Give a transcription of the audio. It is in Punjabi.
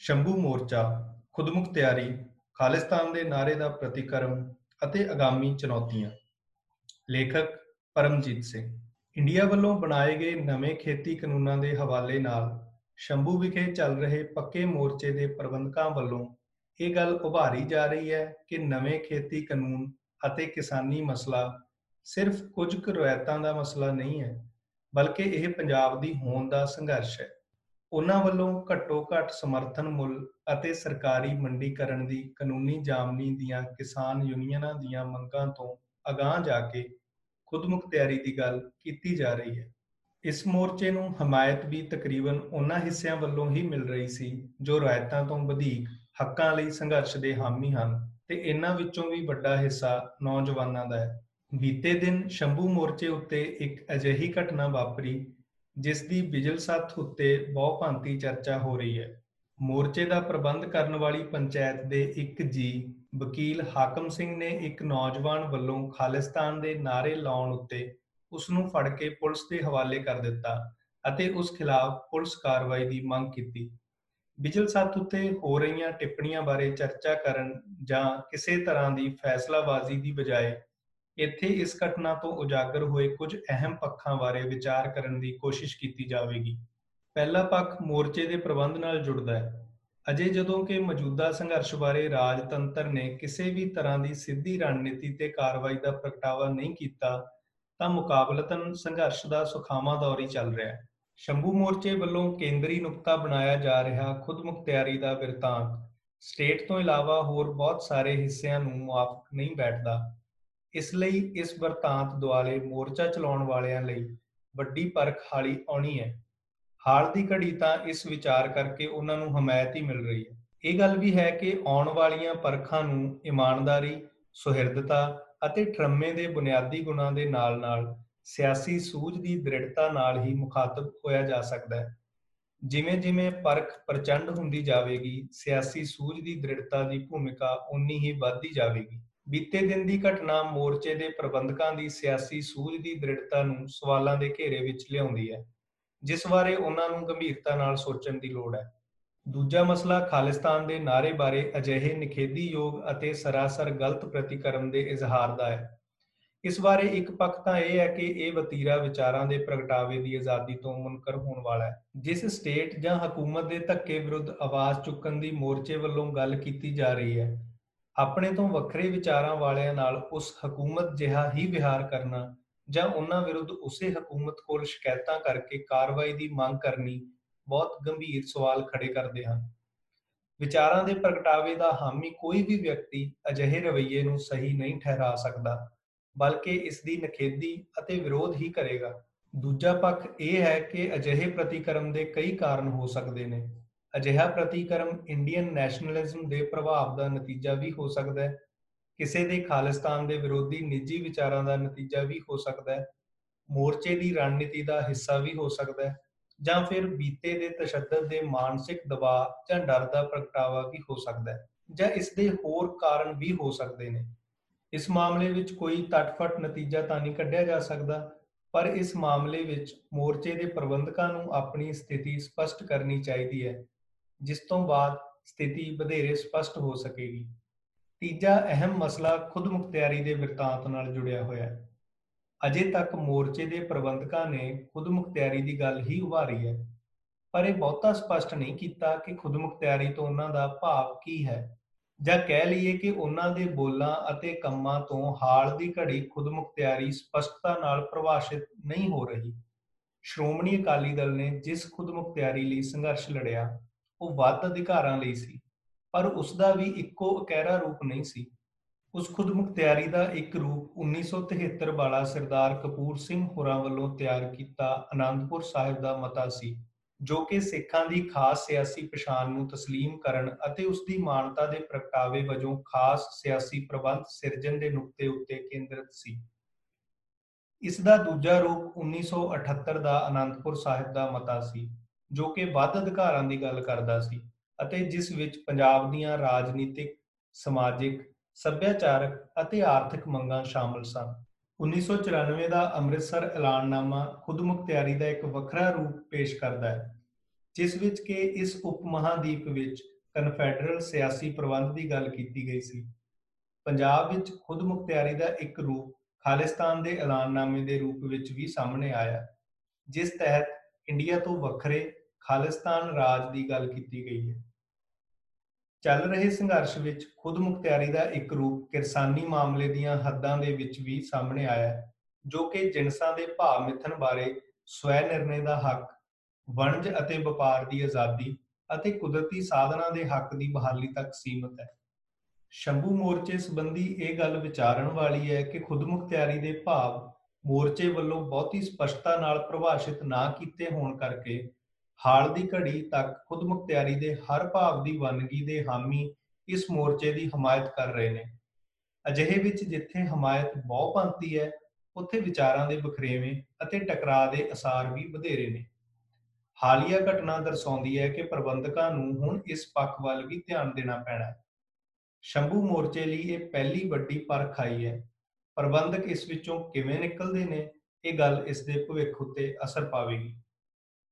ਸ਼ੰਭੂ ਮੋਰਚਾ ਖੁਦਮੁਖਤਿਆਰੀ ਖਾਲਿਸਤਾਨ ਦੇ ਨਾਅਰੇ ਦਾ ਪ੍ਰਤੀਕਰਮ ਅਤੇ ਆਗਾਮੀ ਚੁਣੌਤੀਆਂ। ਲੇਖਕ ਪਰਮਜੀਤ ਸਿੰਘ। ਇੰਡੀਆ ਵੱਲੋਂ ਬਣਾਏ ਗਏ ਨਵੇਂ ਖੇਤੀ ਕਾਨੂੰਨਾਂ ਦੇ ਹਵਾਲੇ ਨਾਲ ਸ਼ੰਭੂ ਵਿਖੇ ਚੱਲ ਰਹੇ ਪੱਕੇ ਮੋਰਚੇ ਦੇ ਪ੍ਰਬੰਧਕਾਂ ਵੱਲੋਂ ਇਹ ਗੱਲ ਉਭਾਰੀ ਜਾ ਰਹੀ ਹੈ ਕਿ ਨਵੇਂ ਖੇਤੀ ਕਾਨੂੰਨ ਅਤੇ ਕਿਸਾਨੀ ਮਸਲਾ ਸਿਰਫ ਕੁਝ ਕੁ ਰਵਾਇਤਾਂ ਦਾ ਮਸਲਾ ਨਹੀਂ ਹੈ, ਬਲਕਿ ਇਹ ਪੰਜਾਬ ਦੀ ਹੋਂਦ ਦਾ ਸੰਘਰਸ਼ ਹੈ। ਉਹਨਾਂ ਵੱਲੋਂ ਘੱਟੋ ਘੱਟ ਸਮਰਥਨ ਮੁੱਲ ਅਤੇ ਸਰਕਾਰੀ ਮੰਡੀਕਰਨ ਦੀ ਕਾਨੂੰਨੀ ਜਾਮਨੀ ਦੀਆਂ ਕਿਸਾਨ ਯੂਨੀਅਨਾਂ ਦੀਆਂ ਮੰਗਾਂ ਤੋਂ ਅਗਾਹ ਜਾ ਕੇ ਖੁਦਮੁਖਤਿਆਰੀ ਦੀ ਗੱਲ ਕੀਤੀ ਜਾ ਰਹੀ ਹੈ। ਇਸ ਮੋਰਚੇ ਨੂੰ ਹਮਾਇਤ ਵੀ ਤਕਰੀਬਨ ਉਹਨਾਂ ਹਿੱਸਿਆਂ ਵੱਲੋਂ ਹੀ ਮਿਲ ਰਹੀ ਸੀ, ਜੋ ਰਾਇਤਾਂ ਤੋਂ ਵਧੇਕ ਹੱਕਾਂ ਲਈ ਸੰਘਰਸ਼ ਦੇ ਹਾਮੀ ਹਨ ਤੇ ਇਹਨਾਂ ਵਿੱਚੋਂ ਵੀ ਵੱਡਾ ਹਿੱਸਾ ਨੌਜਵਾਨਾਂ ਦਾ ਹੈ। ਬੀਤੇ ਦਿਨ ਸ਼ੰਭੂ ਮੋਰਚੇ ਉੱਤੇ ਇੱਕ ਅਜਿਹੀ ਘਟਨਾ ਵਾਪਰੀ ਜਿਸ ਦੀ ਬਿਜਲ ਸੱਥ ਉੱਤੇ ਬਹੁ-ਭਾਂਤੀ ਚਰਚਾ ਹੋ ਰਹੀ ਹੈ। ਮੋਰਚੇ ਦਾ ਪ੍ਰਬੰਧ ਕਰਨ ਵਾਲੀ ਪੰਚਾਇਤ ਦੇ ਇੱਕ ਜੀ, ਵਕੀਲ ਹਾਕਮ ਸਿੰਘ ਨੇ ਇੱਕ ਨੌਜਵਾਨ ਵੱਲੋਂ ਖਾਲਿਸਤਾਨ ਦੇ ਨਾਰੇ ਲਾਉਣ ਉੱਤੇ ਉਸ ਨੂੰ ਫੜ ਕੇ ਪੁਲਿਸ ਦੇ ਹਵਾਲੇ ਕਰ ਦਿੱਤਾ ਅਤੇ ਉਸ ਖਿਲਾਫ ਪੁਲਿਸ ਕਾਰਵਾਈ ਦੀ ਮੰਗ ਕੀਤੀ। ਬਿਜਲ ਸੱਤ ਉੱਤੇ ਹੋ ਰਹੀਆਂ ਟਿੱਪਣੀਆਂ ਬਾਰੇ ਚਰਚਾ ਕਰਨ ਜਾਂ ਕਿਸੇ ਤਰ੍ਹਾਂ ਦੀ ਫੈਸਲਾਬਾਜ਼ੀ ਦੀ ਬਜਾਏ ਇੱਥੇ ਇਸ ਘਟਨਾ ਤੋਂ ਉਜਾਗਰ ਹੋਏ ਕੁਝ ਅਹਿਮ ਪੱਖਾਂ ਬਾਰੇ ਵਿਚਾਰ ਕਰਨ ਦੀ ਕੋਸ਼ਿਸ਼ ਕੀਤੀ ਜਾਵੇਗੀ। ਪਹਿਲਾ ਪੱਖ ਮੋਰਚੇ ਦੇ ਪ੍ਰਬੰਧ ਨਾਲ ਜੁੜਦਾ ਹੈ। ਅਜੇ ਜਦੋਂ ਕਿ ਮੌਜੂਦਾ ਸੰਘਰਸ਼ ਬਾਰੇ ਰਾਜਤੰਤਰ ਨੇ ਕਿਸੇ ਵੀ ਤਰ੍ਹਾਂ ਦੀ ਸਿੱਧੀ ਰਣਨੀਤੀ ਤੇ ਕਾਰਵਾਈ ਦਾ ਪ੍ਰਗਟਾਵਾ ਨਹੀਂ ਕੀਤਾ, ਤਾਂ ਮੁਕਾਬਲਤਨ ਸੰਘਰਸ਼ ਦਾ ਸੁਖਾਵਾਂ ਦੌਰ ਹੀ ਚੱਲ ਰਿਹਾ ਹੈ। ਸ਼ੰਭੂ ਮੋਰਚੇ ਵੱਲੋਂ ਕੇਂਦਰੀ ਨੁਕਤਾ ਬਣਾਇਆ ਜਾ ਰਿਹਾ ਖੁਦਮੁਖਤਿਆਰੀ ਦਾ ਵਿਰਤਾਂਤ ਸਟੇਟ ਤੋਂ ਇਲਾਵਾ ਹੋਰ ਬਹੁਤ ਸਾਰੇ ਹਿੱਸਿਆਂ ਨੂੰ ਮੁਆਫਕ ਨਹੀਂ ਬੈਠਦਾ। ਇਸ ਲਈ ਇਸ ਵਰਤਾਂਤ ਦੁਆਲੇ ਮੋਰਚਾ ਚਲਾਉਣ ਵਾਲਿਆਂ ਲਈ ਵੱਡੀ ਪਰਖ ਹਾਲੀ ਆਉਣੀ ਹੈ। ਹਾਲ ਦੀ ਘੜੀ ਤਾਂ ਇਸ ਵਿਚਾਰ ਕਰਕੇ ਉਹਨਾਂ ਨੂੰ ਹਮਾਇਤ ਹੀ ਮਿਲ ਰਹੀ ਹੈ। ਇਹ ਗੱਲ ਵੀ ਹੈ ਕਿ ਆਉਣ ਵਾਲੀਆਂ ਪਰਖਾਂ ਨੂੰ ਇਮਾਨਦਾਰੀ, ਸੁਹਿਰਦਤਾ ਅਤੇ ਠਰਮੇ ਦੇ ਬੁਨਿਆਦੀ ਗੁਣਾਂ ਦੇ ਨਾਲ-ਨਾਲ ਸਿਆਸੀ ਸੂਝ ਦੀ ਦ੍ਰਿੜਤਾ ਨਾਲ ਹੀ ਮੁਖਾਤਬ ਹੋਇਆ ਜਾ ਸਕਦਾ ਹੈ। ਜਿਵੇਂ-ਜਿਵੇਂ ਪਰਖ ਪ੍ਰਚੰਡ ਹੁੰਦੀ ਜਾਵੇਗੀ, ਸਿਆਸੀ ਸੂਝ ਦੀ ਦ੍ਰਿੜਤਾ ਦੀ ਭੂਮਿਕਾ ਉਨੀ ਹੀ ਵੱਧਦੀ ਜਾਵੇਗੀ। ਬੀਤੇ ਦਿਨ ਦੀ ਘਟਨਾ ਮੋਰਚੇ ਦੇ ਪ੍ਰਬੰਧਕਾਂ ਦੀ ਸਿਆਸੀ ਸੂਝ ਦੀ ਦ੍ਰਿੜਤਾ ਨੂੰ ਸਵਾਲਾਂ ਦੇ ਘੇਰੇ ਵਿੱਚ ਲਿਆਉਂਦੀ ਹੈ, ਜਿਸ ਬਾਰੇ ਉਹਨਾਂ ਨੂੰ ਗੰਭੀਰਤਾ ਨਾਲ ਸੋਚਣ ਦੀ ਲੋੜ ਹੈ। ਦੂਜਾ ਮਸਲਾ ਖਾਲਿਸਤਾਨ ਦੇ ਨਾਰੇ ਬਾਰੇ ਅਜਿਹੇ ਨਿਖੇਧੀਯੋਗ ਅਤੇ ਸਰਾਸਰ ਗਲਤ ਪ੍ਰਤੀਕਰਮ ਦੇ ਇਜ਼ਹਾਰ ਦਾ ਹੈ। ਇਸ ਬਾਰੇ ਇੱਕ ਪੱਖ ਤਾਂ ਇਹ ਹੈ ਕਿ ਇਹ ਵਤੀਰਾ ਵਿਚਾਰਾਂ ਦੇ ਪ੍ਰਗਟਾਵੇ ਦੀ ਆਜ਼ਾਦੀ ਤੋਂ ਮੁਨਕਰ ਹੋਣ ਵਾਲਾ ਹੈ। ਜਿਸ ਸਟੇਟ ਜਾਂ ਹਕੂਮਤ ਦੇ ਧੱਕੇ ਵਿਰੁੱਧ ਆਵਾਜ਼ ਚੁੱਕਣ ਦੀ ਮੋਰਚੇ ਵੱਲੋਂ ਗੱਲ ਕੀਤੀ ਜਾ ਰਹੀ ਹੈ ਆਪਣੇ ਤੋਂ ਵੱਖਰੇ ਵਿਚਾਰਾਂ ਵਾਲਿਆਂ ਨਾਲ ਉਸ ਹਕੂਮਤ ਜਿਹਾ ਹੀ ਵਿਹਾਰ ਕਰਨਾ ਜਾਂ ਉਹਨਾਂ ਵਿਰੁੱਧ ਉਸੇ ਹਕੂਮਤ ਕੋਲ ਸ਼ਿਕਾਇਤਾਂ ਕਰਕੇ ਕਾਰਵਾਈ ਦੀ ਮੰਗ ਕਰਨੀ ਬਹੁਤ ਗੰਭੀਰ ਸਵਾਲ ਖੜੇ ਕਰਦੇ ਹਨ। ਵਿਚਾਰਾਂ ਦੇ ਪ੍ਰਗਟਾਵੇ ਦਾ ਹਾਮੀ ਕੋਈ ਵੀ ਵਿਅਕਤੀ ਅਜਿਹੇ ਰਵੱਈਏ ਨੂੰ ਸਹੀ ਨਹੀਂ ਠਹਿਰਾ ਸਕਦਾ, ਬਲਕਿ ਇਸ ਦੀ ਨਖੇਦੀ ਅਤੇ ਵਿਰੋਧ ਹੀ ਕਰੇਗਾ। ਦੂਜਾ ਪੱਖ ਇਹ ਹੈ ਕਿ ਅਜਿਹੇ ਪ੍ਰਤੀਕਰਮ ਦੇ ਕਈ ਕਾਰਨ ਹੋ ਸਕਦੇ ਨੇ। ਅਜਿਹਾ ਪ੍ਰਤੀਕਰਮ ਇੰਡੀਅਨ ਨੈਸ਼ਨਲਿਜ਼ਮ ਦੇ ਪ੍ਰਭਾਵ ਦਾ ਨਤੀਜਾ ਵੀ ਹੋ ਸਕਦਾ ਹੈ। ਕਿਸੇ ਦੇ ਖਾਲਿਸਤਾਨ ਦੇ ਵਿਰੋਧੀ ਨਿੱਜੀ ਵਿਚਾਰਾਂ ਦਾ ਨਤੀਜਾ ਵੀ ਹੋ ਸਕਦਾ ਹੈ। ਮੋਰਚੇ ਦੀ ਰਣਨੀਤੀ ਦਾ ਹਿੱਸਾ ਵੀ ਹੋ ਸਕਦਾ ਹੈ ਜਾਂ ਫਿਰ ਬੀਤੇ ਦੇ ਤਸ਼ੱਦਦ ਦੇ ਮਾਨਸਿਕ ਦਬਾਅ ਜਾਂ ਡਰ ਦਾ ਪ੍ਰਗਟਾਵਾ ਵੀ ਹੋ ਸਕਦਾ ਹੈ ਜਾਂ ਇਸ ਦੇ ਹੋਰ ਕਾਰਨ ਵੀ ਹੋ ਸਕਦੇ ਨੇ। ਇਸ ਮਾਮਲੇ ਵਿੱਚ ਕੋਈ ਤਟਫਟ ਨਤੀਜਾ ਤਾਂ ਨਹੀਂ ਕੱਢਿਆ ਜਾ ਸਕਦਾ, ਪਰ ਇਸ ਮਾਮਲੇ ਵਿੱਚ ਮੋਰਚੇ ਦੇ ਪ੍ਰਬੰਧਕਾਂ ਨੂੰ ਆਪਣੀ ਸਥਿਤੀ ਸਪਸ਼ਟ ਕਰਨੀ ਚਾਹੀਦੀ ਹੈ। ਜਿਸ ਤੋਂ ਬਾਅਦ ਸਥਿਤੀ ਵਧੇਰੇ ਸਪਸ਼ਟ ਹੋ ਸਕੇਗੀ। ਤੀਜਾ ਅਹਿਮ ਮਸਲਾ ਖੁਦਮੁਖਤਿਆਰੀ ਦੇ ਵਿਰਤਾਂਤ ਨਾਲ ਜੁੜਿਆ ਹੋਇਆ ਹੈ। ਅਜੇ ਤੱਕ ਮੋਰਚੇ ਦੇ ਪ੍ਰਬੰਧਕਾਂ ਨੇ ਖੁਦਮੁਖਤਿਆਰੀ ਦੀ ਗੱਲ ਹੀ ਉਭਾਰੀ ਹੈ, ਪਰ ਇਹ ਬਹੁਤਾ ਸਪਸ਼ਟ ਨਹੀਂ ਕੀਤਾ ਕਿ ਖੁਦਮੁਖਤਿਆਰੀ ਤੋਂ ਉਹਨਾਂ ਦਾ ਭਾਵ ਕੀ ਹੈ, ਜਾਂ ਕਹਿ ਲਈਏ ਕਿ ਉਹਨਾਂ ਦੇ ਬੋਲਾਂ ਅਤੇ ਕੰਮਾਂ ਤੋਂ ਹਾਲ ਦੀ ਘੜੀ ਖੁਦਮੁਖਤਿਆਰੀ ਸਪਸ਼ਟਤਾ ਨਾਲ ਪ੍ਰਭਾਸ਼ਿਤ ਨਹੀਂ ਹੋ ਰਹੀ। ਸ਼੍ਰੋਮਣੀ ਅਕਾਲੀ ਦਲ ਨੇ ਜਿਸ ਖੁਦਮੁਖਤਿਆਰੀ ਲਈ ਸੰਘਰਸ਼ ਲੜਿਆ ਉਹ ਵੱਧ ਅਧਿਕਾਰਾਂ ਲਈ ਸੀ ਪਰ ਉਸ ਦਾ ਵੀ ਇੱਕੋ ਅਕੈਰਾ ਰੂਪ ਨਹੀਂ ਸੀ ਉਸ ਖੁਦਮੁਖਤਿਆਰੀ ਦਾ ਇੱਕ ਰੂਪ 1973 ਵਾਲਾ ਸਰਦਾਰ ਕਪੂਰ ਸਿੰਘ ਹੋਰਾਂ ਵੱਲੋਂ ਤਿਆਰ ਕੀਤਾ ਆਨੰਦਪੁਰ ਸਾਹਿਬ ਦਾ ਮਤਾ ਸੀ ਜੋ ਕਿ ਸਿੱਖਾਂ ਦੀ ਖਾਸ ਸਿਆਸੀ ਪਛਾਣ ਨੂੰ تسلیم ਕਰਨ ਅਤੇ ਉਸ ਦੀ ਮਾਨਤਾ ਦੇ ਪ੍ਰਗਟਾਵੇ ਵਜੋਂ ਖਾਸ ਸਿਆਸੀ ਪ੍ਰਬੰਧ ਸਿਰਜਣ ਦੇ ਨੁਕਤੇ ਉੱਤੇ ਕੇਂਦਰਿਤ ਸੀ ਇਸ ਦਾ ਦੂਜਾ ਰੂਪ 1978 ਦਾ ਆਨੰਦਪੁਰ ਸਾਹਿਬ ਦਾ ਮਤਾ ਸੀ ਜੋ ਕਿ ਵੱਧ ਅਧਿਕਾਰਾਂ ਦੀ ਗੱਲ ਕਰਦਾ ਸੀ ਅਤੇ ਜਿਸ ਵਿੱਚ ਪੰਜਾਬ ਦੀਆਂ ਰਾਜਨੀਤਿਕ, ਸਮਾਜਿਕ, ਸੱਭਿਆਚਾਰਕ ਅਤੇ ਆਰਥਿਕ ਮੰਗਾਂ ਸ਼ਾਮਲ ਸਨ। 1994 ਦਾ ਅੰਮ੍ਰਿਤਸਰ ਐਲਾਨਨਾਮਾ ਖੁਦਮੁਖਤਿਆਰੀ ਦਾ ਇੱਕ ਵੱਖਰਾ ਰੂਪ ਪੇਸ਼ ਕਰਦਾ ਹੈ, ਜਿਸ ਵਿੱਚ ਕਿ ਇਸ ਉਪ ਮਹਾਦੀਪ ਵਿੱਚ ਕਨਫੈਡਰਲ ਸਿਆਸੀ ਪ੍ਰਬੰਧ ਦੀ ਗੱਲ ਕੀਤੀ ਗਈ ਸੀ। ਪੰਜਾਬ ਵਿੱਚ ਖੁਦ ਮੁਖਤਿਆਰੀ ਦਾ ਇੱਕ ਰੂਪ ਖਾਲਿਸਤਾਨ ਦੇ ਐਲਾਨਨਾਮੇ ਦੇ ਰੂਪ ਵਿੱਚ ਵੀ ਸਾਹਮਣੇ ਆਇਆ, ਜਿਸ ਤਹਿਤ ਇੰਡੀਆ ਤੋਂ ਵੱਖਰੇ ਖਾਲਿਸਤਾਨ ਰਾਜ ਦੀ ਗੱਲ ਕੀਤੀ ਗਈ ਹੈ। ਚੱਲ ਰਹੇ ਸੰਘਰਸ਼ ਵਿੱਚ ਖੁਦ ਮੁਖਤਿਆਰੀ ਦਾ ਇੱਕ ਰੂਪ ਕਿਰਸਾਨੀ ਮਾਮਲੇ ਦੀਆਂ ਹੱਦਾਂ ਦੇ ਵਿੱਚ ਵੀ ਸਾਹਮਣੇ ਆਇਆ ਹੈ, ਜੋ ਕਿ ਜਿਨਸਾਂ ਦੇ ਭਾਅ ਮਿੱਥਣ ਬਾਰੇ ਸਵੈ ਨਿਰਣੇ ਦਾ ਹੱਕ, ਵਣਜ ਅਤੇ ਵਪਾਰ ਦੀ ਆਜ਼ਾਦੀ ਅਤੇ ਕੁਦਰਤੀ ਸਾਧਨਾਂ ਦੇ ਹੱਕ ਦੀ ਬਹਾਲੀ ਤੱਕ ਸੀਮਤ ਹੈ। ਸ਼ੰਭੂ ਮੋਰਚੇ ਸੰਬੰਧੀ ਇਹ ਗੱਲ ਵਿਚਾਰਨ ਵਾਲੀ ਹੈ ਕਿ ਖੁਦਮੁਖਤਿਆਰੀ ਦੇ ਭਾਵ ਮੋਰਚੇ ਵੱਲੋਂ ਬਹੁਤੀ ਸਪਸ਼ਟਤਾ ਨਾਲ ਪ੍ਰਭਾਸ਼ਿਤ ਨਾ ਕੀਤੇ ਹੋਣ ਕਰਕੇ ਹਾਲ ਦੀ ਘੜੀ ਤੱਕ ਖੁਦਮੁਖਤਿਆਰੀ ਦੇ ਹਰ ਭਾਵ ਦੀ ਵੰਨਗੀ ਦੇ ਹਾਮੀ ਇਸ ਮੋਰਚੇ ਦੀ ਹਮਾਇਤ ਕਰ ਰਹੇ ਨੇ। ਅਜਿਹੇ ਵਿੱਚ ਜਿੱਥੇ ਹਮਾਇਤ ਬਹੁਪੰਥੀ ਹੈ, ਉੱਥੇ ਵਿਚਾਰਾਂ ਦੇ ਬਖਰੇਵੇਂ ਅਤੇ ਟਕਰਾਅ ਦੇ ਅਸਾਰ ਵੀ ਵਧੇਰੇ ਨੇ। ਹਾਲੀਆ ਘਟਨਾ ਦਰਸਾਉਂਦੀ ਹੈ ਕਿ ਪ੍ਰਬੰਧਕਾਂ ਨੂੰ ਹੁਣ ਇਸ ਪੱਖ ਵੱਲ ਵੀ ਧਿਆਨ ਦੇਣਾ ਪੈਣਾ ਹੈ। ਸ਼ੰਭੂ ਮੋਰਚੇ ਲਈ ਇਹ ਪਹਿਲੀ ਵੱਡੀ ਪਰਖ ਆਈ ਹੈ। ਪ੍ਰਬੰਧਕ ਇਸ ਵਿੱਚੋਂ ਕਿਵੇਂ ਨਿਕਲਦੇ ਨੇ, ਇਹ ਗੱਲ ਇਸ ਦੇ ਭਵਿੱਖ ਉੱਤੇ ਅਸਰ ਪਾਵੇਗੀ।